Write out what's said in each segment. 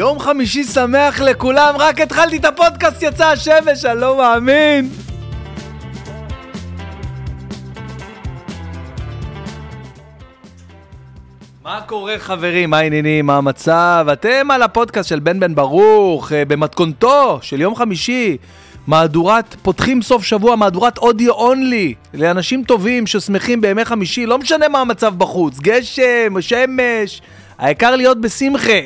יום חמישי שמח לכולם, רק התחלתי את הפודקאסט, יצא השמש, אני לא מאמין. מה קורה חברים? מה העניינים? מה המצב? אתם על הפודקאסט של בן בן ברוך, אה, במתכונתו של יום חמישי. מהדורת, פותחים סוף שבוע, מהדורת אודיו אונלי, לאנשים טובים ששמחים בימי חמישי, לא משנה מה המצב בחוץ, גשם, שמש, העיקר להיות בשמחה.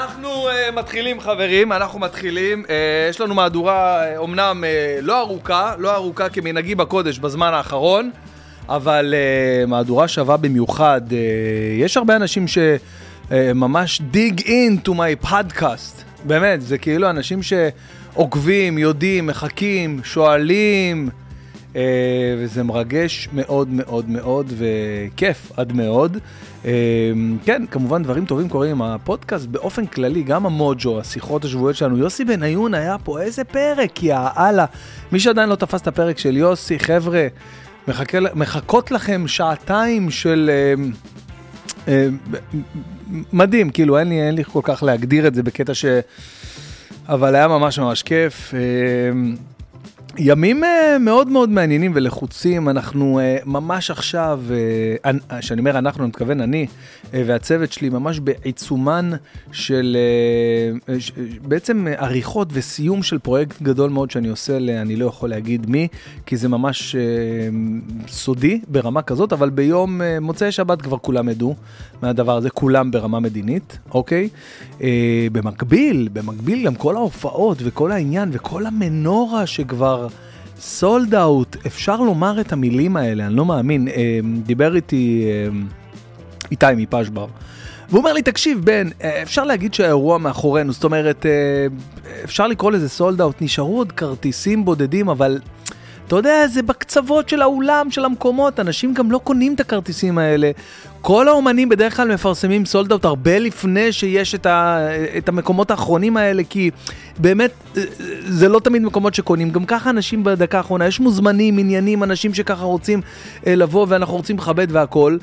אנחנו uh, מתחילים חברים, אנחנו מתחילים. Uh, יש לנו מהדורה אומנם uh, לא ארוכה, לא ארוכה כמנהגי בקודש בזמן האחרון, אבל uh, מהדורה שווה במיוחד. Uh, יש הרבה אנשים שממש דיג אין טו מי פודקאסט. באמת, זה כאילו אנשים שעוקבים, יודעים, מחכים, שואלים. Uh, וזה מרגש מאוד מאוד מאוד וכיף עד מאוד. Uh, כן, כמובן דברים טובים קורים עם הפודקאסט באופן כללי, גם המוג'ו, השיחות השבועיות שלנו. יוסי בניון היה פה, איזה פרק, יא אללה. מי שעדיין לא תפס את הפרק של יוסי, חבר'ה, מחכות לכם שעתיים של... Uh, מדהים, כאילו אין לי, אין לי כל כך להגדיר את זה בקטע ש... אבל היה ממש ממש כיף. ימים uh, מאוד מאוד מעניינים ולחוצים, אנחנו uh, ממש עכשיו, כשאני uh, אומר אנחנו, אני מתכוון אני והצוות שלי, ממש בעיצומן של בעצם עריכות וסיום של פרויקט גדול מאוד שאני עושה, ל, אני לא יכול להגיד מי, כי זה ממש סודי ברמה כזאת, אבל ביום מוצאי שבת כבר כולם ידעו מהדבר הזה, כולם ברמה מדינית, אוקיי? במקביל, במקביל גם כל ההופעות וכל העניין וכל המנורה שכבר... סולד אאוט, אפשר לומר את המילים האלה, אני לא מאמין. דיבר איתי איתי מפשבר, והוא אומר לי, תקשיב, בן, אפשר להגיד שהאירוע מאחורינו, זאת אומרת, אפשר לקרוא לזה סולד אאוט, נשארו עוד כרטיסים בודדים, אבל... אתה יודע, זה בקצוות של האולם, של המקומות, אנשים גם לא קונים את הכרטיסים האלה. כל האומנים בדרך כלל מפרסמים sold out הרבה לפני שיש את, ה, את המקומות האחרונים האלה, כי באמת זה לא תמיד מקומות שקונים. גם ככה אנשים בדקה האחרונה, יש מוזמנים, עניינים, אנשים שככה רוצים לבוא ואנחנו רוצים לכבד והכול.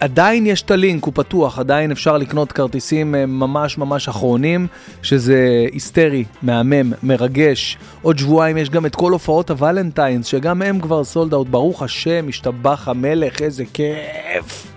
עדיין יש את הלינק, הוא פתוח, עדיין אפשר לקנות כרטיסים ממש ממש אחרונים, שזה היסטרי, מהמם, מרגש. עוד שבועיים יש גם את כל הופעות ה Valentine's, שגם הם כבר sold out, ברוך השם, השתבח המלך, איזה כיף.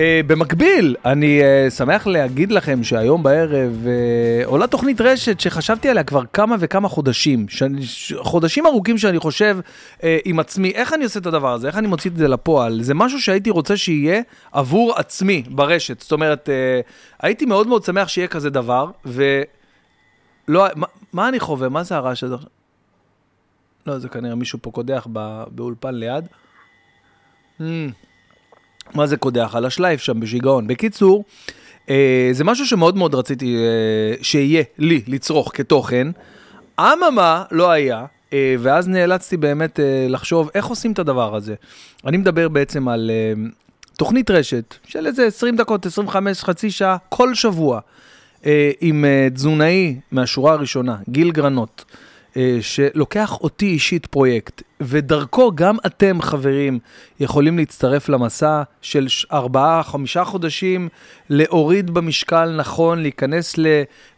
Uh, במקביל, אני uh, שמח להגיד לכם שהיום בערב uh, עולה תוכנית רשת שחשבתי עליה כבר כמה וכמה חודשים, שאני, חודשים ארוכים שאני חושב uh, עם עצמי, איך אני עושה את הדבר הזה, איך אני מוציא את זה לפועל, זה משהו שהייתי רוצה שיהיה עבור עצמי ברשת, זאת אומרת, uh, הייתי מאוד מאוד שמח שיהיה כזה דבר, ולא, מה, מה אני חווה, מה זה הרעש הזה? לא, זה כנראה מישהו פה קודח בא, באולפן ליד. Mm. מה זה קודח? על השלייף שם בשיגעון. בקיצור, אה, זה משהו שמאוד מאוד רציתי אה, שיהיה לי לצרוך כתוכן. אממה, לא היה, אה, ואז נאלצתי באמת אה, לחשוב איך עושים את הדבר הזה. אני מדבר בעצם על אה, תוכנית רשת של איזה 20 דקות, 25, חצי שעה, כל שבוע, אה, עם אה, תזונאי מהשורה הראשונה, גיל גרנות. שלוקח אותי אישית פרויקט, ודרכו גם אתם, חברים, יכולים להצטרף למסע של ארבעה, חמישה חודשים, להוריד במשקל נכון, להיכנס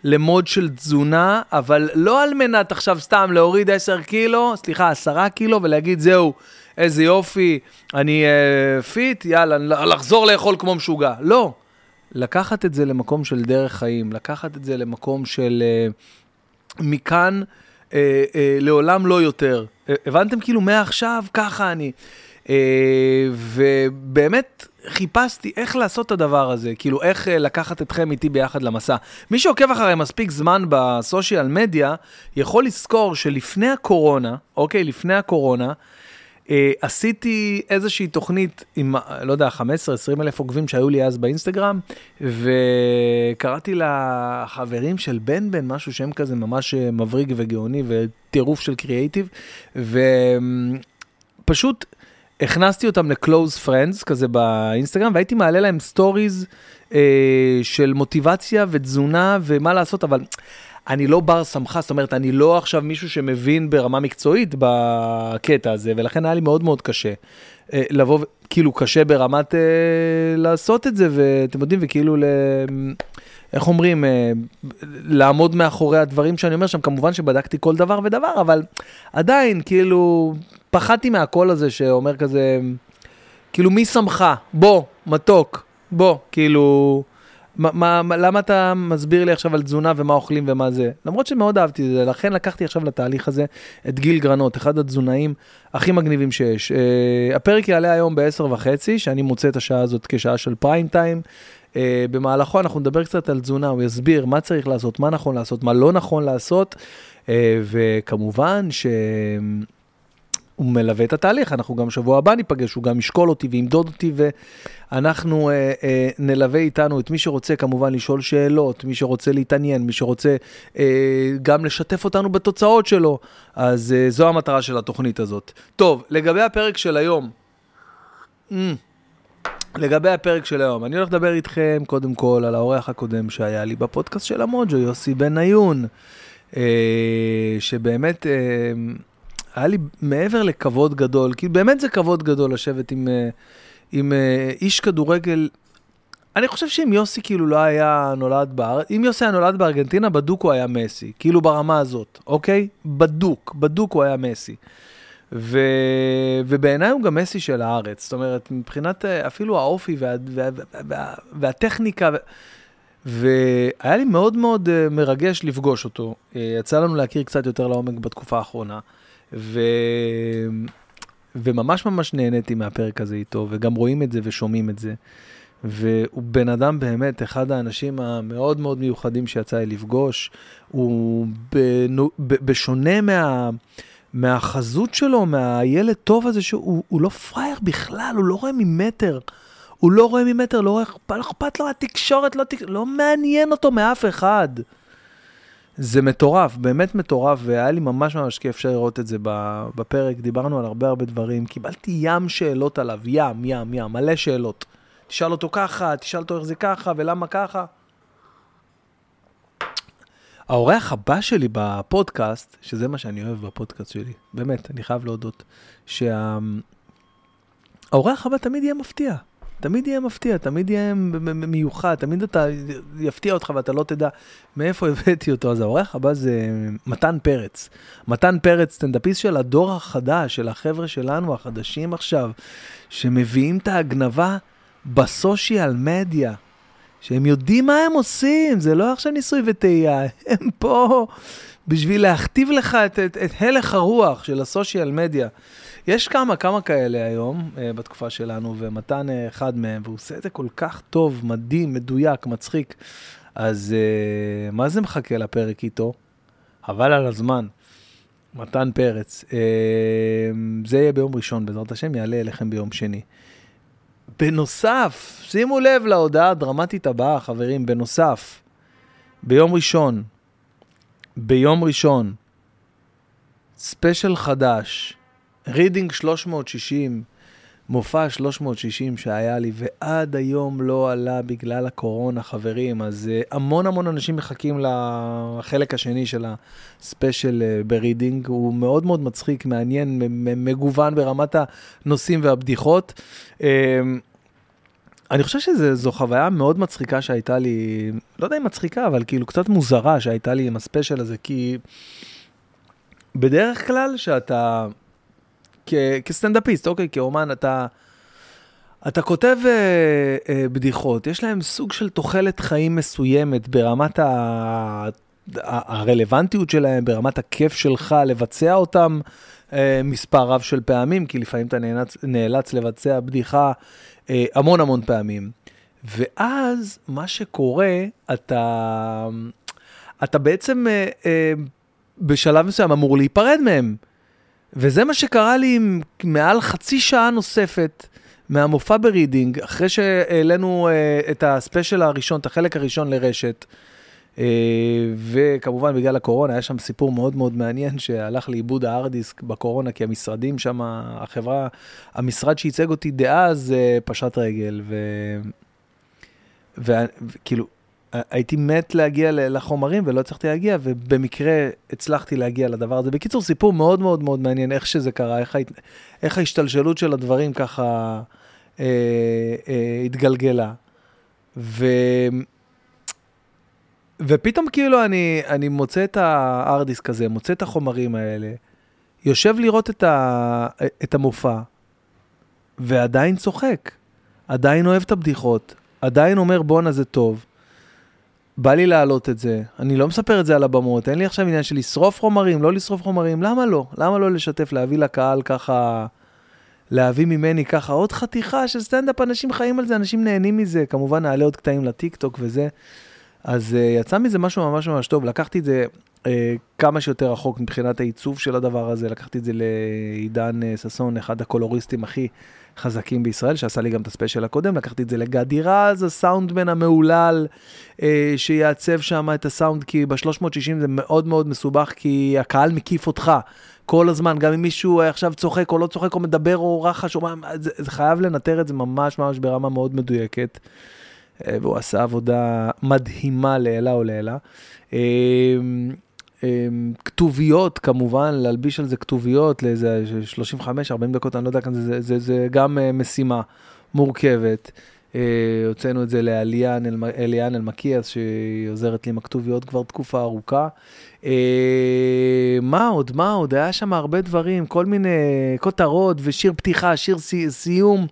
למוד של תזונה, אבל לא על מנת עכשיו סתם להוריד 10 קילו, סליחה, 10 קילו, ולהגיד, זהו, איזה יופי, אני uh, פיט, יאללה, לחזור לאכול כמו משוגע. לא. לקחת את זה למקום של דרך חיים, לקחת את זה למקום של uh, מכאן, אה, אה, לעולם לא יותר. אה, הבנתם? כאילו, מעכשיו ככה אני. ובאמת חיפשתי איך לעשות את הדבר הזה, כאילו איך לקחת אתכם איתי ביחד למסע. מי שעוקב אחרי מספיק זמן בסושיאל מדיה, יכול לזכור שלפני הקורונה, אוקיי, לפני הקורונה, עשיתי איזושהי תוכנית עם, לא יודע, 15-20 אלף עוקבים שהיו לי אז באינסטגרם, וקראתי לחברים של בן בן, משהו שהם כזה ממש אה, מבריג וגאוני וטירוף של קריאייטיב, ופשוט הכנסתי אותם ל-close friends כזה באינסטגרם, והייתי מעלה להם stories אה, של מוטיבציה ותזונה ומה לעשות, אבל... אני לא בר סמכה, זאת אומרת, אני לא עכשיו מישהו שמבין ברמה מקצועית בקטע הזה, ולכן היה לי מאוד מאוד קשה. אה, לבוא, כאילו, קשה ברמת אה, לעשות את זה, ואתם יודעים, וכאילו, ל... איך אומרים, אה, לעמוד מאחורי הדברים שאני אומר שם, כמובן שבדקתי כל דבר ודבר, אבל עדיין, כאילו, פחדתי מהקול הזה שאומר כזה, כאילו, מי שמך? בוא, מתוק, בוא, כאילו... מה, מה, למה אתה מסביר לי עכשיו על תזונה ומה אוכלים ומה זה? למרות שמאוד אהבתי את זה, לכן לקחתי עכשיו לתהליך הזה את גיל גרנות, אחד התזונאים הכי מגניבים שיש. Uh, הפרק יעלה היום ב-10 וחצי, שאני מוצא את השעה הזאת כשעה של פריים טיים. Uh, במהלכו אנחנו נדבר קצת על תזונה, הוא יסביר מה צריך לעשות, מה נכון לעשות, מה לא נכון לעשות, uh, וכמובן ש... הוא מלווה את התהליך, אנחנו גם שבוע הבא ניפגש, הוא גם ישקול אותי וימדוד אותי, ואנחנו אה, אה, נלווה איתנו את מי שרוצה כמובן לשאול שאלות, מי שרוצה להתעניין, מי שרוצה אה, גם לשתף אותנו בתוצאות שלו, אז אה, זו המטרה של התוכנית הזאת. טוב, לגבי הפרק של היום, mm, לגבי הפרק של היום, אני הולך לדבר איתכם קודם כל על האורח הקודם שהיה לי בפודקאסט של המוג'ו, יוסי בניון, אה, שבאמת... אה, היה לי מעבר לכבוד גדול, כי באמת זה כבוד גדול לשבת עם, אה, עם אה, איש כדורגל. אני חושב שאם יוסי כאילו לא היה נולד בארץ, אם יוסי היה נולד בארגנטינה, בדוק הוא היה מסי, כאילו ברמה הזאת, אוקיי? בדוק, בדוק הוא היה מסי. ו... ובעיניי הוא גם מסי של הארץ, זאת אומרת, מבחינת אה, אפילו האופי וה... וה... וה... והטכניקה, ו... והיה לי מאוד מאוד מרגש לפגוש אותו. יצא לנו להכיר קצת יותר לעומק בתקופה האחרונה. ו... וממש ממש נהניתי מהפרק הזה איתו, וגם רואים את זה ושומעים את זה. והוא בן אדם באמת, אחד האנשים המאוד מאוד מיוחדים שיצא לי לפגוש. הוא בנו, בשונה מה, מהחזות שלו, מהילד טוב הזה, שהוא הוא לא פראייר בכלל, הוא לא רואה ממטר. הוא לא רואה ממטר, לא רואה, לא אכפת לו התקשורת, לא, לא מעניין אותו מאף אחד. זה מטורף, באמת מטורף, והיה לי ממש ממש כיף לראות את זה בפרק. דיברנו על הרבה הרבה דברים, קיבלתי ים שאלות עליו, ים, ים, ים, מלא שאלות. תשאל אותו ככה, תשאל אותו איך זה ככה, ולמה ככה. האורח הבא שלי בפודקאסט, שזה מה שאני אוהב בפודקאסט שלי, באמת, אני חייב להודות, שהאורח הבא תמיד יהיה מפתיע. תמיד יהיה מפתיע, תמיד יהיה מיוחד, תמיד אתה, יפתיע אותך ואתה לא תדע מאיפה הבאתי אותו. אז האורח הבא זה מתן פרץ. מתן פרץ, סטנדאפיסט של הדור החדש, של החבר'ה שלנו, החדשים עכשיו, שמביאים את ההגנבה בסושיאל מדיה. שהם יודעים מה הם עושים, זה לא עכשיו ניסוי וטעייה, הם פה בשביל להכתיב לך את, את, את הלך הרוח של הסושיאל מדיה. יש כמה, כמה כאלה היום, uh, בתקופה שלנו, ומתן uh, אחד מהם, והוא עושה את זה כל כך טוב, מדהים, מדויק, מצחיק. אז uh, מה זה מחכה לפרק איתו? חבל על הזמן. מתן פרץ. Uh, זה יהיה ביום ראשון, בעזרת השם, יעלה אליכם ביום שני. בנוסף, שימו לב להודעה הדרמטית הבאה, חברים, בנוסף, ביום ראשון, ביום ראשון, special חדש, רידינג 360, מופע 360 שהיה לי, ועד היום לא עלה בגלל הקורונה, חברים. אז אה, המון המון אנשים מחכים לחלק השני של ה special אה, ברידינג. הוא מאוד מאוד מצחיק, מעניין, מגוון ברמת הנושאים והבדיחות. אה, אני חושב שזו חוויה מאוד מצחיקה שהייתה לי, לא יודע אם מצחיקה, אבל כאילו קצת מוזרה שהייתה לי עם הספיישל הזה, כי בדרך כלל שאתה כסטנדאפיסט, אוקיי, כאומן, אתה, אתה כותב אה, אה, בדיחות, יש להם סוג של תוחלת חיים מסוימת ברמת ה... הרלוונטיות שלהם, ברמת הכיף שלך לבצע אותם אה, מספר רב של פעמים, כי לפעמים אתה נאלץ, נאלץ לבצע בדיחה אה, המון המון פעמים. ואז מה שקורה, אתה, אתה בעצם אה, אה, בשלב מסוים אמור להיפרד מהם. וזה מה שקרה לי עם מעל חצי שעה נוספת מהמופע ברידינג, אחרי שהעלינו אה, את ה special הראשון, את החלק הראשון לרשת. אה, וכמובן בגלל הקורונה היה שם סיפור מאוד מאוד מעניין שהלך לאיבוד הארד דיסק בקורונה כי המשרדים שם, החברה, המשרד שייצג אותי דאז uh, פשט רגל וכאילו הייתי מת להגיע לחומרים ולא הצלחתי להגיע, ובמקרה הצלחתי להגיע לדבר הזה. בקיצור, סיפור מאוד מאוד מאוד מעניין איך שזה קרה, איך, איך ההשתלשלות של הדברים ככה אה, אה, התגלגלה. ו... ופתאום כאילו אני, אני מוצא את הארדיסק הזה, מוצא את החומרים האלה, יושב לראות את, ה, את המופע, ועדיין צוחק, עדיין אוהב את הבדיחות, עדיין אומר בואנה זה טוב. בא לי להעלות את זה, אני לא מספר את זה על הבמות, אין לי עכשיו עניין של לשרוף חומרים, לא לשרוף חומרים, למה לא? למה לא לשתף, להביא לקהל ככה, להביא ממני ככה עוד חתיכה של סטנדאפ, אנשים חיים על זה, אנשים נהנים מזה, כמובן נעלה עוד קטעים לטיק טוק וזה. אז uh, יצא מזה משהו ממש ממש טוב, לקחתי את זה uh, כמה שיותר רחוק מבחינת העיצוב של הדבר הזה, לקחתי את זה לעידן uh, ששון, אחד הקולוריסטים הכי חזקים בישראל, שעשה לי גם את הספיישל הקודם, לקחתי את זה לגדי רז, הסאונדמן המהולל, uh, שיעצב שם את הסאונד, כי ב-360 זה מאוד מאוד מסובך, כי הקהל מקיף אותך. כל הזמן, גם אם מישהו עכשיו צוחק או לא צוחק או מדבר או רחש, או מה, זה, זה חייב לנטר את זה ממש ממש ברמה מאוד מדויקת. אה, והוא עשה עבודה מדהימה לעילה או לעילה. אה, אה, כתוביות כמובן, להלביש על זה כתוביות לאיזה 35-40 דקות, אני לא יודע, זה, זה, זה, זה גם משימה מורכבת. הוצאנו את זה לאליאן אליאן אלמקיאס, שהיא עוזרת לי עם הכתוביות כבר תקופה ארוכה. מה עוד, מה עוד? היה שם הרבה דברים, כל מיני כותרות ושיר פתיחה, שיר סיום.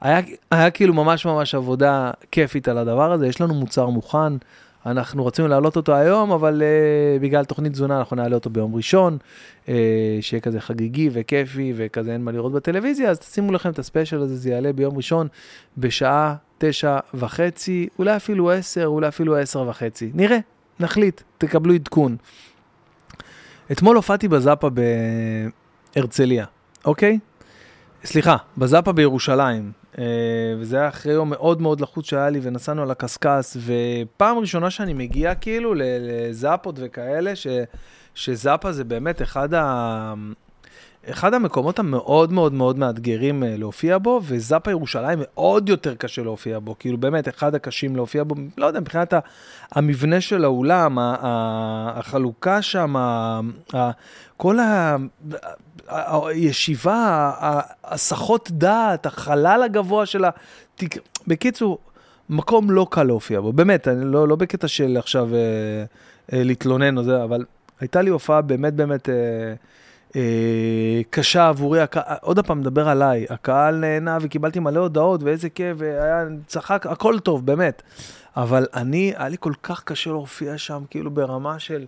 היה, היה כאילו ממש ממש עבודה כיפית על הדבר הזה, יש לנו מוצר מוכן, אנחנו רצינו להעלות אותו היום, אבל uh, בגלל תוכנית תזונה אנחנו נעלה אותו ביום ראשון, uh, שיהיה כזה חגיגי וכיפי וכזה אין מה לראות בטלוויזיה, אז תשימו לכם את הספיישל הזה, זה יעלה ביום ראשון בשעה תשע וחצי, אולי אפילו עשר, אולי אפילו עשר וחצי, נראה, נחליט, תקבלו עדכון. אתמול הופעתי בזאפה בהרצליה, אוקיי? סליחה, בזאפה בירושלים. אה, וזה היה אחרי יום מאוד מאוד לחוץ שהיה לי, ונסענו על הקשקש, ופעם ראשונה שאני מגיע כאילו לזאפות וכאלה, ש, שזאפה זה באמת אחד, ה, אחד המקומות המאוד מאוד מאוד מאתגרים אה, להופיע בו, וזאפה ירושלים מאוד יותר קשה להופיע בו, כאילו באמת אחד הקשים להופיע בו, לא יודע, מבחינת המבנה של האולם, החלוקה שם, כל ה... הישיבה, הסחות דעת, החלל הגבוה של ה... בקיצור, מקום לא קל להופיע בו, באמת, אני לא, לא בקטע של עכשיו אה, אה, להתלונן או זה, אבל הייתה לי הופעה באמת באמת אה, אה, קשה עבורי, הק... עוד פעם, מדבר עליי, הקהל נהנה וקיבלתי מלא הודעות ואיזה כיף, והיה צחק, הכל טוב, באמת. אבל אני, היה לי כל כך קשה להופיע שם, כאילו ברמה של...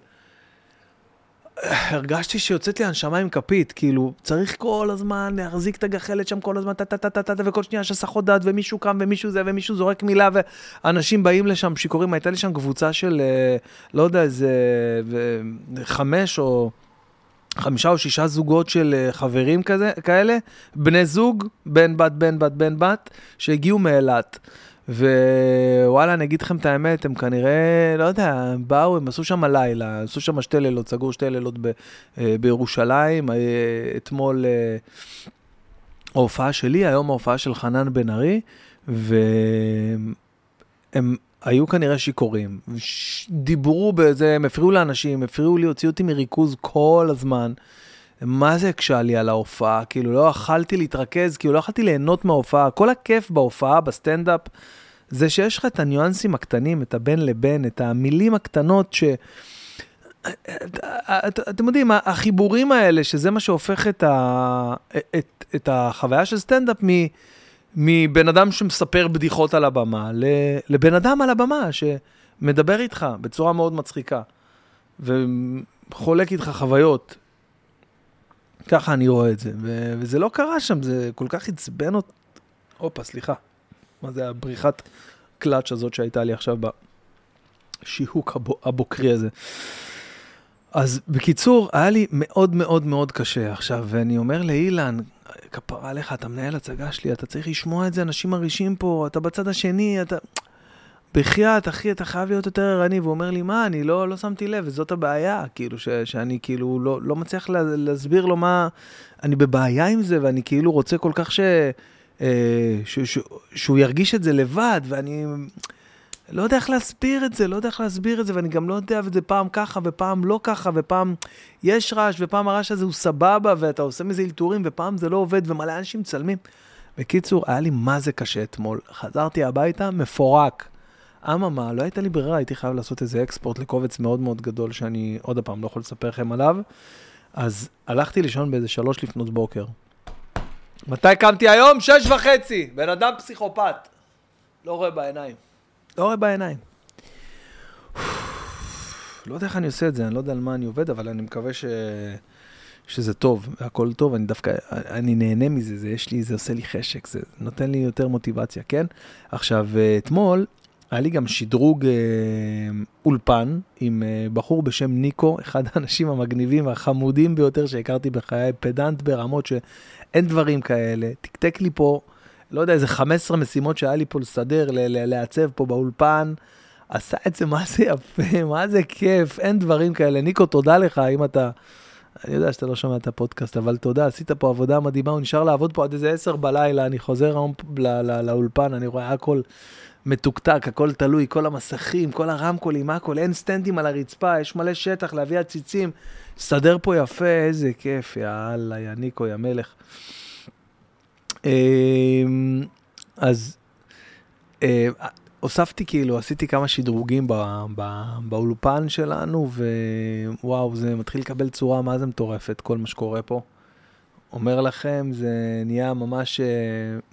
הרגשתי שיוצאת לי הנשמה עם כפית, כאילו, צריך כל הזמן להחזיק את הגחלת שם כל הזמן, טה-טה-טה-טה, וכל שנייה יש הסחות דעת, ומישהו קם, ומישהו זה, ומישהו זורק מילה, ואנשים באים לשם שיכורים. הייתה לי שם קבוצה של, אה, לא יודע, איזה חמש או... חמישה או שישה זוגות של אה, חברים כזה, כאלה, בני זוג, בן בת, בן בת, בן בת, שהגיעו מאילת. ווואלה, אני אגיד לכם את האמת, הם כנראה, לא יודע, הם באו, הם עשו שם לילה, עשו שם שתי לילות, סגרו שתי לילות ב, אה, בירושלים. אה, אתמול אה, ההופעה שלי, היום ההופעה של חנן בן ארי, והם היו כנראה שיכורים. דיברו בזה, הם הפריעו לאנשים, הפריעו לי, הוציאו אותי מריכוז כל הזמן. מה זה הקשה לי על ההופעה? כאילו, לא יכלתי להתרכז, כאילו, לא יכלתי ליהנות מההופעה. כל הכיף בהופעה, בסטנדאפ, זה שיש לך את הניואנסים הקטנים, את הבין לבין, את המילים הקטנות ש... אתם יודעים, החיבורים האלה, שזה מה שהופך את, ה... את, את החוויה של סטנדאפ מבן אדם שמספר בדיחות על הבמה, לבן אדם על הבמה שמדבר איתך בצורה מאוד מצחיקה, וחולק איתך חוויות. ככה אני רואה את זה, וזה לא קרה שם, זה כל כך עצבן אותי. הופה, סליחה. מה זה הבריחת קלאץ' הזאת שהייתה לי עכשיו בשיהוק הבוקרי הזה. אז בקיצור, היה לי מאוד מאוד מאוד קשה. עכשיו, ואני אומר לאילן, כפרה עליך, אתה מנהל הצגה שלי, אתה צריך לשמוע את זה, אנשים מרעישים פה, אתה בצד השני, אתה... בחייאת, אחי, אתה חייב להיות יותר ערני. והוא אומר לי, מה, אני לא, לא שמתי לב, וזאת הבעיה, כאילו, ש, שאני כאילו לא, לא מצליח לה, להסביר לו מה... אני בבעיה עם זה, ואני כאילו רוצה כל כך ש... אה, ש, ש, שהוא ירגיש את זה לבד, ואני... לא יודע איך להסביר את זה, לא יודע איך להסביר את זה, ואני גם לא יודע, וזה פעם ככה, ופעם לא ככה, ופעם יש רעש, ופעם הרעש הזה הוא סבבה, ואתה עושה מזה אלתורים, ופעם זה לא עובד, ומלא אנשים מצלמים. בקיצור, היה לי מה זה קשה אתמול. חזרתי הביתה, מפורק. אממה, לא הייתה לי ברירה, הייתי חייב לעשות איזה אקספורט לקובץ מאוד מאוד גדול, שאני עוד פעם לא יכול לספר לכם עליו. אז הלכתי לישון באיזה שלוש לפנות בוקר. מתי קמתי היום? שש וחצי. בן אדם פסיכופת. לא רואה בעיניים. לא רואה בעיניים. לא יודע איך אני עושה את זה, אני לא יודע על מה אני עובד, אבל אני מקווה ש... שזה טוב, הכל טוב, אני דווקא, אני נהנה מזה, זה יש לי, זה עושה לי חשק, זה נותן לי יותר מוטיבציה, כן? עכשיו, אתמול היה לי גם שדרוג אה, אולפן עם אה, בחור בשם ניקו, אחד האנשים המגניבים והחמודים ביותר שהכרתי בחיי, פדנט ברמות שאין דברים כאלה. תקתק לי פה, לא יודע, איזה 15 משימות שהיה לי פה לסדר, לעצב פה באולפן. עשה את זה, מה זה יפה, מה זה כיף, אין דברים כאלה. ניקו, תודה לך, אם אתה... אני יודע שאתה לא שומע את הפודקאסט, אבל תודה, עשית פה עבודה מדהימה, הוא נשאר לעבוד פה עד איזה עשר בלילה, אני חוזר לאולפן, אני רואה הכל מתוקתק, הכל תלוי, כל המסכים, כל הרמקולים, הכל, אין סטנדים על הרצפה, יש מלא שטח להביא עציצים. סדר פה יפה, איזה כיף, יאללה, יא ניקו, יא מלך. אמ, אז אה, הוספתי כאילו, עשיתי כמה שדרוגים בא, בא, באולפן שלנו, ווואו, זה מתחיל לקבל צורה מה זה מטורפת, כל מה שקורה פה. אומר לכם, זה נהיה ממש אה,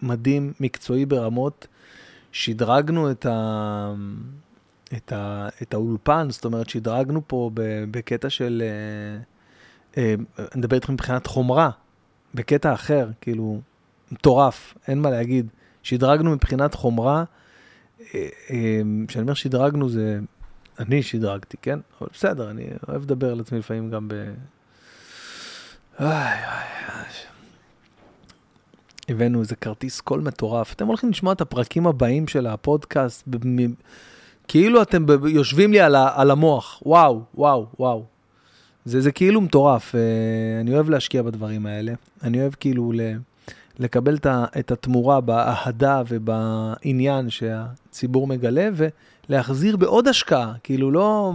מדהים, מקצועי ברמות. שדרגנו את, ה... את, ה... את האולפן, זאת אומרת, שדרגנו פה בקטע של... אה, אה, אני מדבר איתכם מבחינת חומרה, בקטע אחר, כאילו, מטורף, אין מה להגיד. שדרגנו מבחינת חומרה, כשאני אומר שדרגנו זה, אני שדרגתי, כן? אבל בסדר, אני אוהב לדבר על עצמי לפעמים גם ב... איי, איי. הבאנו איזה כרטיס קול מטורף. אתם הולכים לשמוע את הפרקים הבאים של הפודקאסט, ב- כאילו אתם ב- יושבים לי על, ה- על המוח. וואו, וואו, וואו. זה, זה כאילו מטורף. אה, אני אוהב להשקיע בדברים האלה. אני אוהב כאילו ל- לקבל את, התמורה באהדה ובעניין שהציבור מגלה, ולהחזיר בעוד השקעה. כאילו לא...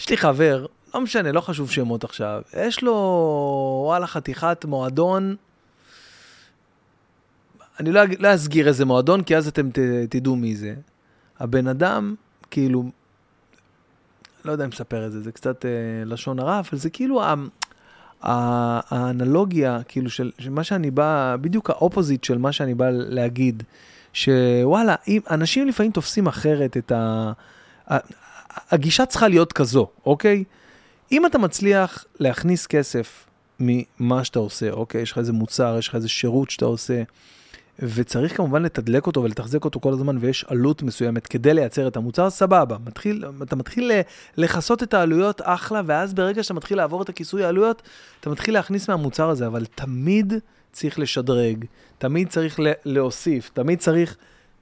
יש לי חבר, לא משנה, לא חשוב שמות עכשיו, יש לו, וואלה, חתיכת מועדון אני לא, לא אסגיר איזה מועדון, כי אז אתם ת, תדעו מי זה. הבן אדם, כאילו, לא יודע אם לספר את זה, זה קצת אה, לשון הרע, אבל זה כאילו האנלוגיה, כאילו, של, של מה שאני בא, בדיוק האופוזיט של מה שאני בא להגיד, שוואלה, אם, אנשים לפעמים תופסים אחרת את ה... הגישה צריכה להיות כזו, אוקיי? אם אתה מצליח להכניס כסף ממה שאתה עושה, אוקיי? יש לך איזה מוצר, יש לך איזה שירות שאתה עושה, וצריך כמובן לתדלק אותו ולתחזק אותו כל הזמן, ויש עלות מסוימת כדי לייצר את המוצר, סבבה. מתחיל, אתה מתחיל לכסות את העלויות, אחלה, ואז ברגע שאתה מתחיל לעבור את הכיסוי העלויות, אתה מתחיל להכניס מהמוצר הזה, אבל תמיד צריך לשדרג, תמיד צריך להוסיף, תמיד צריך...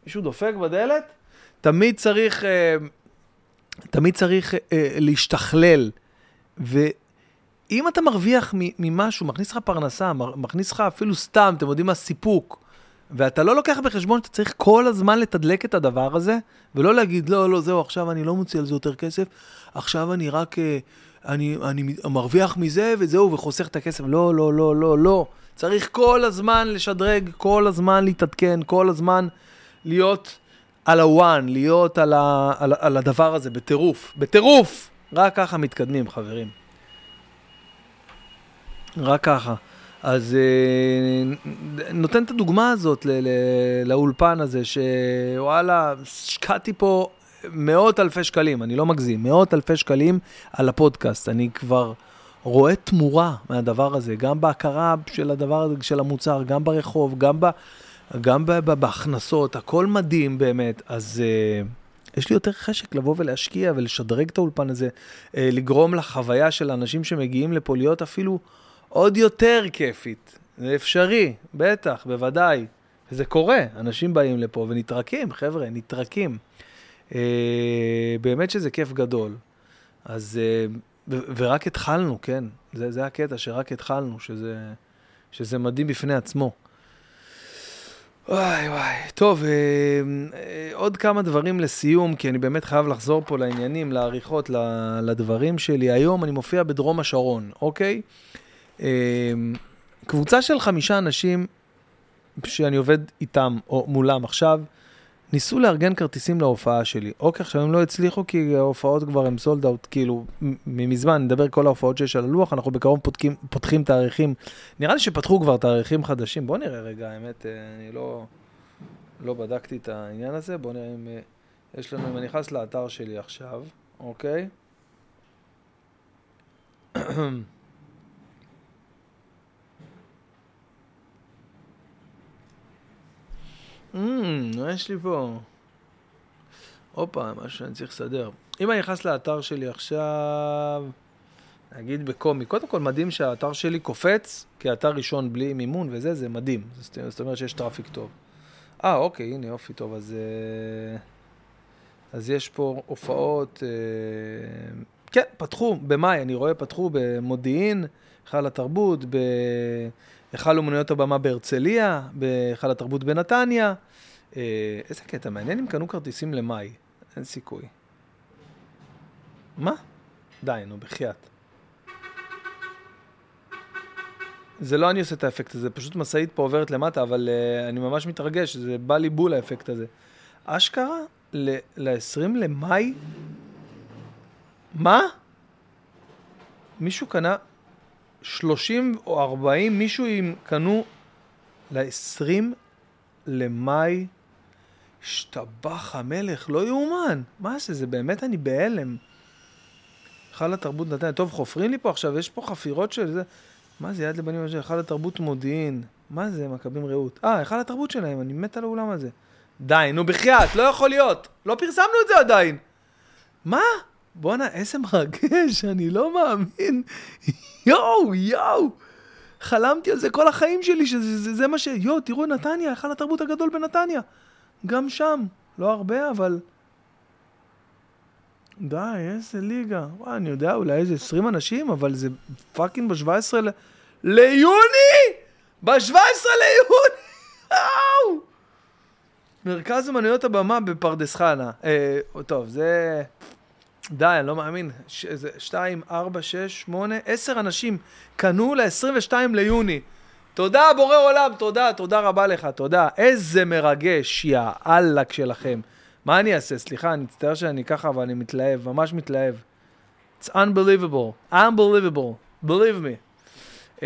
מישהו דופק בדלת? תמיד צריך, אה, תמיד צריך אה, להשתכלל. ואם אתה מרוויח ממשהו, מכניס לך פרנסה, מכניס לך אפילו סתם, אתם יודעים מה, סיפוק, ואתה לא לוקח בחשבון שאתה צריך כל הזמן לתדלק את הדבר הזה, ולא להגיד, לא, לא, זהו, עכשיו אני לא מוציא על זה יותר כסף, עכשיו אני רק, אה, אני, אני מרוויח מזה וזהו, וחוסך את הכסף. לא, לא, לא, לא, לא. צריך כל הזמן לשדרג, כל הזמן להתעדכן, כל הזמן להיות על הוואן, להיות על, ה, על, על הדבר הזה, בטירוף. בטירוף! רק ככה מתקדמים, חברים. רק ככה. אז אה, נותן את הדוגמה הזאת לאולפן הזה, שוואלה, השקעתי פה מאות אלפי שקלים, אני לא מגזים, מאות אלפי שקלים על הפודקאסט. אני כבר רואה תמורה מהדבר הזה, גם בהכרה של הדבר הזה, של המוצר, גם ברחוב, גם, ב, גם ב, ב, בהכנסות, הכל מדהים באמת. אז... uh, יש לי יותר חשק לבוא ולהשקיע ולשדרג את האולפן הזה, אה, לגרום לחוויה של אנשים שמגיעים לפה להיות אפילו עוד יותר כיפית. זה אפשרי, בטח, בוודאי. וזה קורה, אנשים באים לפה ונטרקים, חבר'ה, נטרקים. אה, באמת שזה כיף גדול. אז, אה, ו- ורק התחלנו, כן, זה, זה הקטע, שרק התחלנו, שזה, שזה מדהים בפני עצמו. וואי וואי, טוב, אה, אה, עוד כמה דברים לסיום, כי אני באמת חייב לחזור פה לעניינים, לעריכות, לדברים שלי. היום אני מופיע בדרום השרון, אוקיי? אה, קבוצה של חמישה אנשים שאני עובד איתם או מולם עכשיו, ניסו לארגן כרטיסים להופעה שלי. אוקיי, עכשיו הם לא הצליחו כי ההופעות כבר הם סולד אאוט, כאילו, מזמן, נדבר כל ההופעות שיש על הלוח, אנחנו בקרוב פותקים, פותחים תאריכים. נראה לי שפתחו כבר תאריכים חדשים. בוא נראה רגע, האמת, אה, אני לא, לא בדקתי את העניין הזה. בוא נראה אם אה, יש לנו, אם אני נכנס לאתר שלי עכשיו, אוקיי? מה יש לי פה? הופה, משהו שאני צריך לסדר. אם אני נכנס לאתר שלי עכשיו, נגיד בקומי, קודם כל מדהים שהאתר שלי קופץ כאתר ראשון בלי מימון וזה, זה מדהים. זאת אומרת שיש traffic טוב. אה, אוקיי, הנה יופי טוב, אז... אה, אז יש פה הופעות, אה, כן, פתחו במאי, אני רואה, פתחו במודיעין, היכל התרבות, בהיכל אומנויות הבמה בהרצליה, בהיכל התרבות בנתניה. אה, איזה קטע, מעניין אם קנו כרטיסים למאי, אין סיכוי. מה? די, נו, בחייאת. זה לא אני עושה את האפקט הזה, פשוט משאית פה עוברת למטה, אבל uh, אני ממש מתרגש, זה בא לי בול האפקט הזה. אשכרה, ל-20 למאי? מה? מישהו קנה 30 או 40, מישהו קנו ל-20 למאי? השתבח המלך, לא יאומן. מה זה, זה באמת אני בהלם. היכל התרבות נתניה. טוב, חופרים לי פה עכשיו, יש פה חפירות של זה. מה זה, יד לבנים, היכל התרבות מודיעין. מה זה, מכבים רעות? אה, היכל התרבות שלהם, אני מת על האולם הזה. די, נו בחייאת, לא יכול להיות. לא פרסמנו את זה עדיין. מה? בואנה, איזה מרגש, אני לא מאמין. יואו, יואו. חלמתי על זה כל החיים שלי, שזה זה, זה מה ש... יואו, תראו, נתניה, היכל התרבות הגדול בנתניה. גם שם. לא הרבה, אבל... די, איזה ליגה. וואי, אני יודע, אולי איזה 20 אנשים, אבל זה fucking ב-17 ל... ליוני! ב-17 ליוני! וואו! מרכז אמנויות הבמה בפרדס חנה. אה, טוב, זה... די, אני לא מאמין. ש... זה 2, 4, 6, 8, 10 אנשים קנו ל-22 ליוני. תודה, בורא עולם, תודה, תודה רבה לך, תודה. איזה מרגש, יא אללק שלכם. מה אני אעשה? סליחה, אני מצטער שאני ככה, אבל אני מתלהב, ממש מתלהב. It's unbelievable, unbelievable, believe me. Uh,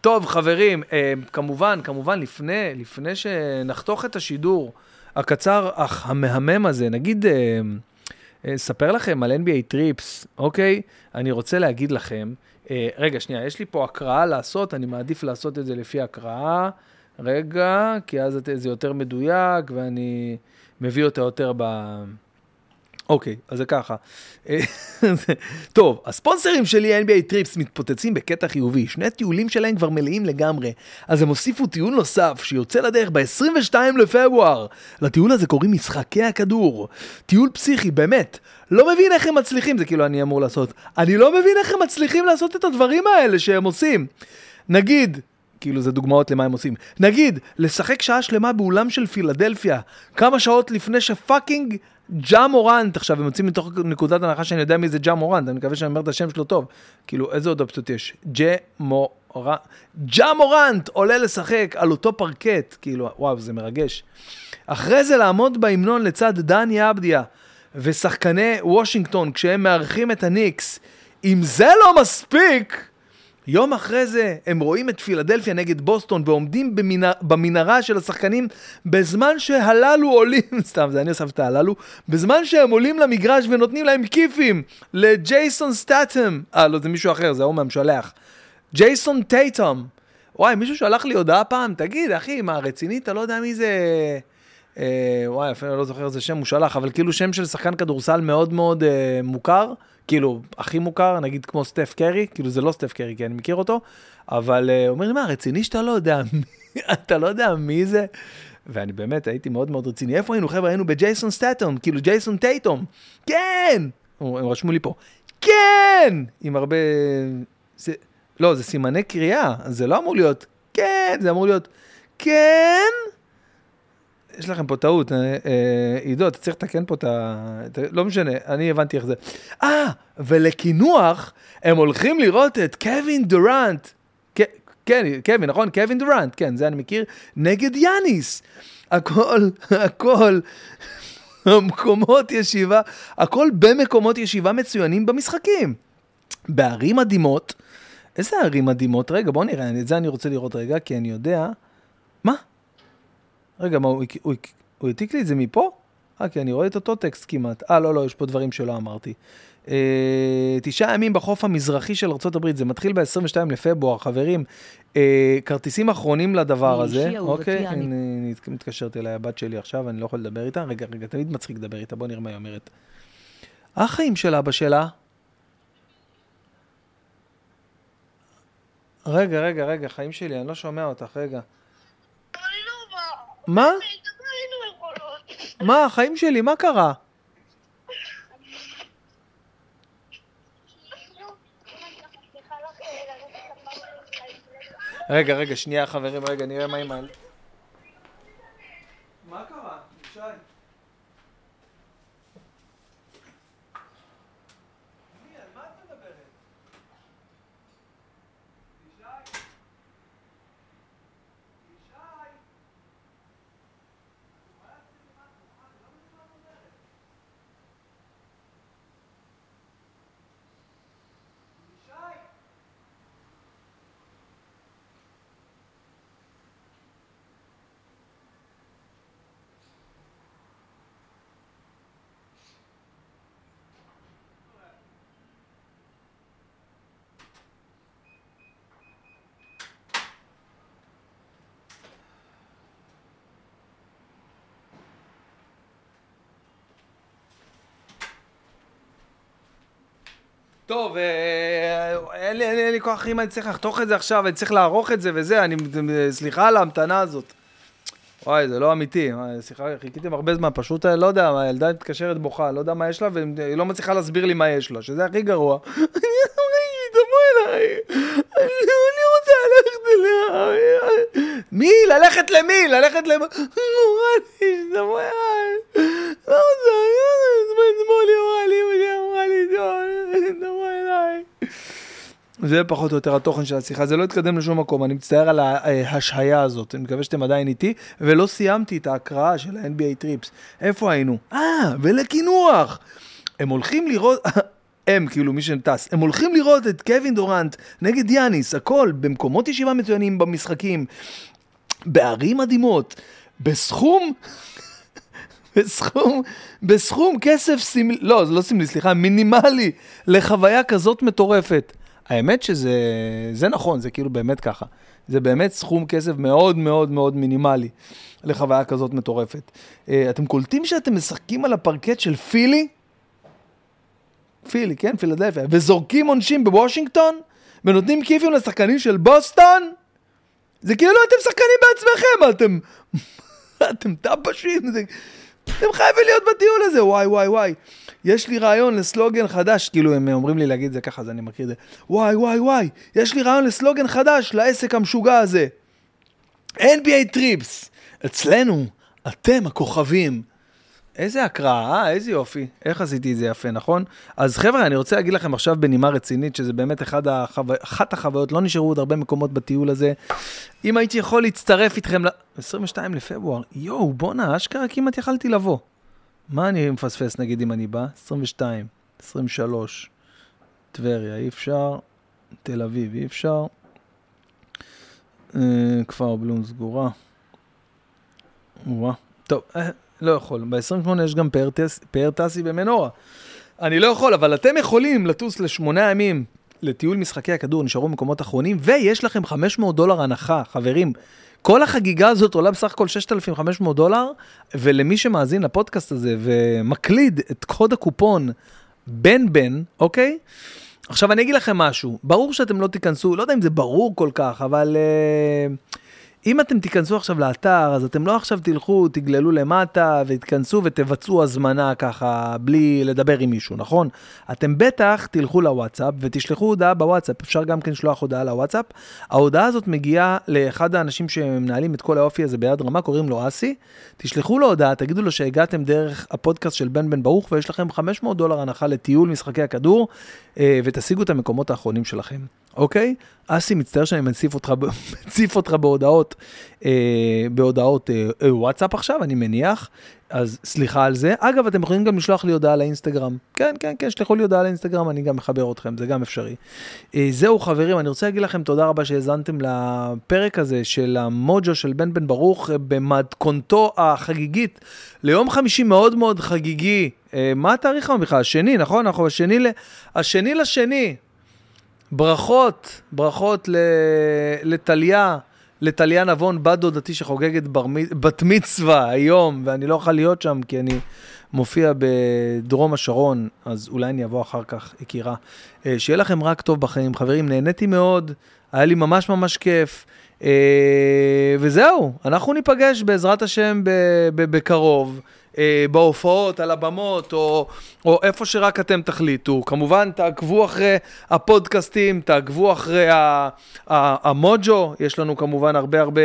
טוב, חברים, uh, כמובן, כמובן, לפני, לפני שנחתוך את השידור הקצר אך המהמם הזה, נגיד, uh, uh, ספר לכם על NBA טריפס, אוקיי? אני רוצה להגיד לכם, uh, רגע, שנייה, יש לי פה הקראה לעשות, אני מעדיף לעשות את זה לפי הקראה. רגע, כי אז זה יותר מדויק ואני מביא אותה יותר ב... אוקיי, אז זה ככה. טוב, הספונסרים שלי, NBA טריפס, מתפוצצים בקטע חיובי. שני הטיולים שלהם כבר מלאים לגמרי. אז הם הוסיפו טיול נוסף שיוצא לדרך ב-22 לפברואר. לטיול הזה קוראים משחקי הכדור. טיול פסיכי, באמת. לא מבין איך הם מצליחים, זה כאילו אני אמור לעשות. אני לא מבין איך הם מצליחים לעשות את הדברים האלה שהם עושים. נגיד, כאילו זה דוגמאות למה הם עושים. נגיד, לשחק שעה שלמה באולם של פילדלפיה, כמה שעות לפני ש fucking ג'ה מורנט, עכשיו הם יוצאים מתוך נקודת הנחה שאני יודע מי זה ג'ה מורנט, אני מקווה שאני אומר את השם שלו טוב. כאילו, איזה עוד אופציות יש? ג'ה מורנט, ג'ה מורנט עולה לשחק על אותו פרקט, כאילו, וואו, זה מרגש. אחרי זה לעמוד בהמנון לצד דני אבדיה ושחקני וושינגטון כשהם מארחים את הניקס. אם זה לא מספיק, יום אחרי זה הם רואים את פילדלפיה נגד בוסטון ועומדים במנהרה, במנהרה של השחקנים בזמן שהללו עולים, סתם זה אני הוספתי את הללו, בזמן שהם עולים למגרש ונותנים להם כיפים לג'ייסון סטאטם, אה לא זה מישהו אחר זה ההוא מהמשלח, ג'ייסון טייטום, וואי מישהו שלח לי הודעה פעם, תגיד אחי מה רציני? אתה לא יודע מי זה, אה, וואי אפילו לא זוכר איזה שם הוא שלח, אבל כאילו שם של שחקן כדורסל מאוד מאוד אה, מוכר. כאילו, הכי מוכר, נגיד כמו סטף קרי, כאילו זה לא סטף קרי, כי אני מכיר אותו, אבל הוא uh, אומר לי, מה, רציני שאתה לא יודע, אתה לא יודע מי זה? ואני באמת הייתי מאוד מאוד רציני. איפה היינו, חבר'ה? היינו בג'ייסון סטטום, כאילו ג'ייסון טייטום. כן! הם רשמו לי פה, כן! עם הרבה... זה... לא, זה סימני קריאה, זה לא אמור להיות, כן, זה אמור להיות, כן. יש לכם פה טעות, אה, אה, עידו, אתה צריך לתקן פה את ה... לא משנה, אני הבנתי איך זה. אה, ולקינוח, הם הולכים לראות את קווין דורנט. כן, קווין, נכון? קווין דורנט, כן, זה אני מכיר, נגד יאניס. הכל, הכל, המקומות ישיבה, הכל במקומות ישיבה מצוינים במשחקים. בערים מדהימות, איזה ערים מדהימות? רגע, בוא נראה, את זה אני רוצה לראות רגע, כי אני יודע... מה? רגע, מה, הוא, הוא, הוא העתיק לי את זה מפה? אה, כי אני רואה את אותו טקסט כמעט. אה, לא, לא, יש פה דברים שלא אמרתי. אה, תשעה ימים בחוף המזרחי של ארה"ב, זה מתחיל ב-22 לפברואר, חברים. אה, כרטיסים אחרונים לדבר הזה, אוקיי? אני- הנה, הנה, מתקשרת אליי הבת שלי עכשיו, אני לא יכול לדבר איתה. רגע, רגע, תמיד מצחיק לדבר איתה, בוא נראה מה היא אומרת. החיים של אבא שלה. רגע, רגע, רגע, חיים שלי, אני לא שומע אותך, רגע. מה? מה, החיים שלי, מה קרה? רגע, רגע, שנייה חברים, רגע, נראה מה עם ה... טוב, אה, אין לי, אין לי, אין לי כוח אם אני צריך לחתוך את זה עכשיו, אני צריך לערוך את זה וזה, אני, סליחה על ההמתנה הזאת. וואי, זה לא אמיתי, סליחה, חיכיתם הרבה זמן, פשוט, אה, לא יודע, הילדה מתקשרת בוכה, לא יודע מה יש לה, והיא לא מצליחה להסביר לי מה יש לה, שזה הכי גרוע. אני תבוא אליי, אני רוצה ללכת אליה. מי? ללכת למי? ללכת? אמרה לי, תבוא אליי. לא רוצה, אתמול היא אמרה לי, אמרה לי, "טוב, תבוא אליי. זה פחות או יותר התוכן של השיחה, זה לא התקדם לשום מקום, אני מצטער על ההשהיה הזאת, אני מקווה שאתם עדיין איתי, ולא סיימתי את ההקראה של ה-NBA טריפס. איפה היינו? אה, ולקינוח! הם הולכים לראות, הם, כאילו מי שטס, הם הולכים לראות את קווין דורנט נגד יאניס, הכל, במקומות ישיבה מצוינים במשחקים, בערים מדהימות, בסכום... בסכום, בסכום כסף סמלי, לא, זה לא סמלי, סליחה, מינימלי, לחוויה כזאת מטורפת. האמת שזה זה נכון, זה כאילו באמת ככה. זה באמת סכום כסף מאוד מאוד מאוד מינימלי לחוויה כזאת מטורפת. אה, אתם קולטים שאתם משחקים על הפרקט של פילי? פילי, כן, פילדלפיה, וזורקים עונשים בוושינגטון, ונותנים כיפים לשחקנים של בוסטון? זה כאילו אתם שחקנים בעצמכם, אתם... אתם טאפשים, זה... אתם חייבים להיות בטיול הזה, וואי וואי וואי. יש לי רעיון לסלוגן חדש, כאילו הם אומרים לי להגיד את זה ככה, אז אני מכיר את זה. וואי וואי וואי, יש לי רעיון לסלוגן חדש לעסק המשוגע הזה. NBA טריפס, אצלנו, אתם הכוכבים. איזה הקראה, אה? איזה יופי. איך עשיתי את זה יפה, נכון? אז חבר'ה, אני רוצה להגיד לכם עכשיו בנימה רצינית, שזה באמת אחד החו... אחת החוויות, לא נשארו עוד הרבה מקומות בטיול הזה. אם הייתי יכול להצטרף איתכם ל... 22 לפברואר, יואו, בואנה, אשכרה כמעט יכלתי לבוא. מה אני מפספס נגיד אם אני בא? 22, 23, טבריה, אי אפשר, תל אביב, אי אפשר, אה, כפר בלום סגורה. וואה, טוב, אה, לא יכול. ב-28 יש גם פאר טסי במנורה. אני לא יכול, אבל אתם יכולים לטוס לשמונה ימים לטיול משחקי הכדור, נשארו מקומות אחרונים, ויש לכם 500 דולר הנחה, חברים. כל החגיגה הזאת עולה בסך הכל 6,500 דולר, ולמי שמאזין לפודקאסט הזה ומקליד את קוד הקופון בן בן, אוקיי? עכשיו אני אגיד לכם משהו, ברור שאתם לא תיכנסו, לא יודע אם זה ברור כל כך, אבל uh, אם אתם תיכנסו עכשיו לאתר, אז אתם לא עכשיו תלכו, תגללו למטה ותיכנסו ותבצעו הזמנה ככה, בלי לדבר עם מישהו, נכון? אתם בטח תלכו לוואטסאפ ותשלחו הודעה בוואטסאפ, אפשר גם כן לשלוח הודעה לוואטסאפ. ההודעה הזאת מגיעה לאחד האנשים שמנהלים את כל האופי הזה ביד רמה, קוראים לו אסי. תשלחו לו הודעה, תגידו לו שהגעתם דרך הפודקאסט של בן בן ברוך ויש לכם 500 דולר הנחה לטיול משחקי הכדור, אה, ותשיגו את המקומות האחרונים שלכם. אוקיי? אסי, מצטער שאני מציף אותך, מציף אותך בהודעות, אה, בהודעות אה, וואטסאפ עכשיו, אני מניח, אז סליחה על זה. אגב, אתם יכולים גם לשלוח לי הודעה לאינסטגרם. כן, כן, כן, שלחו לי הודעה לאינסטגרם, אני גם מחבר אתכם, זה גם אפשרי. אה, זהו, חברים, אני רוצה להגיד לכם תודה רבה שהאזנתם לפרק הזה של המוג'ו של בן בן ברוך אה, במתכונתו החגיגית ליום חמישי מאוד מאוד חגיגי. אה, מה התאריך היום בכלל? השני, נכון? אנחנו השני, ל... השני לשני. ברכות, ברכות לטליה, לטליה נבון, בת דודתי שחוגגת בר, בת מצווה היום, ואני לא אוכל להיות שם כי אני מופיע בדרום השרון, אז אולי אני אבוא אחר כך, יקירה. אה, שיהיה לכם רק טוב בחיים, חברים, נהניתי מאוד, היה לי ממש ממש כיף. אה, וזהו, אנחנו ניפגש בעזרת השם בקרוב. אה, בהופעות, על הבמות, או, או איפה שרק אתם תחליטו. כמובן, תעקבו אחרי הפודקאסטים, תעקבו אחרי ה- ה- המוג'ו, יש לנו כמובן הרבה הרבה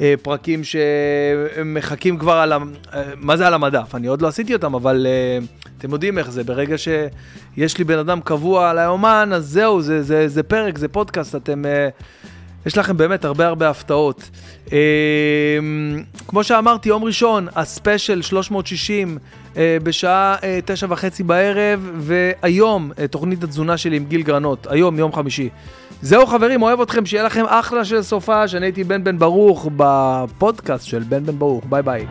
אה, פרקים שמחכים כבר על ה... אה, מה זה על המדף? אני עוד לא עשיתי אותם, אבל אה, אתם יודעים איך זה, ברגע שיש לי בן אדם קבוע על היומן, אז זהו, זה, זה, זה פרק, זה פודקאסט, אתם... אה, יש לכם באמת הרבה הרבה הפתעות. אה, כמו שאמרתי, יום ראשון, הספיישל 360 אה, בשעה אה, תשע וחצי בערב, והיום אה, תוכנית התזונה שלי עם גיל גרנות, היום, יום חמישי. זהו חברים, אוהב אתכם, שיהיה לכם אחלה של סופה, שאני הייתי בן בן ברוך בפודקאסט של בן בן ברוך, ביי ביי.